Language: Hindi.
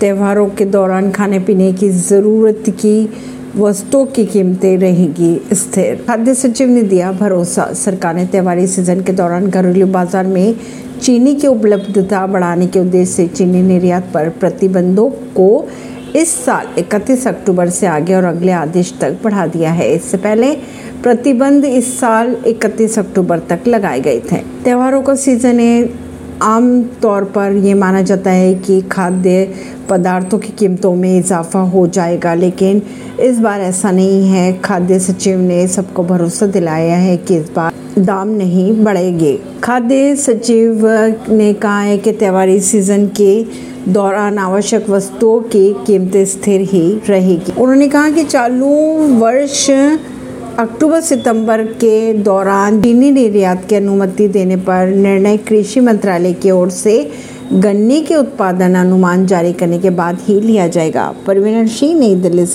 त्योहारों के दौरान खाने पीने की ज़रूरत की वस्तुओं की कीमतें रहेंगी स्थिर। खाद्य सचिव ने दिया भरोसा। सरकार ने त्योहारी सीज़न के दौरान घरेलू बाज़ार में चीनी की उपलब्धता बढ़ाने के उद्देश्य से चीनी निर्यात पर प्रतिबंधों को इस साल 31 अक्टूबर से आगे और अगले आदेश तक बढ़ा दिया है। इससे पहले प्रतिबंध इस साल 31 अक्टूबर तक लगाए गए थे। त्योहारों का सीज़न है आम तौर पर ये माना जाता है कि खाद्य पदार्थों की कीमतों में इजाफा हो जाएगा, लेकिन इस बार ऐसा नहीं है। खाद्य सचिव ने सबको भरोसा दिलाया है कि इस बार दाम नहीं बढ़ेंगे। खाद्य सचिव ने कहा है कि त्योहारी सीज़न के दौरान आवश्यक वस्तुओं की कीमतें स्थिर ही रहेगी। उन्होंने कहा कि चालू वर्ष अक्टूबर सितंबर के दौरान चीनी निर्यात की अनुमति देने पर निर्णय कृषि मंत्रालय की ओर से गन्ने के उत्पादन अनुमान जारी करने के बाद ही लिया जाएगा। परवीन सिंह नई दिल्ली से।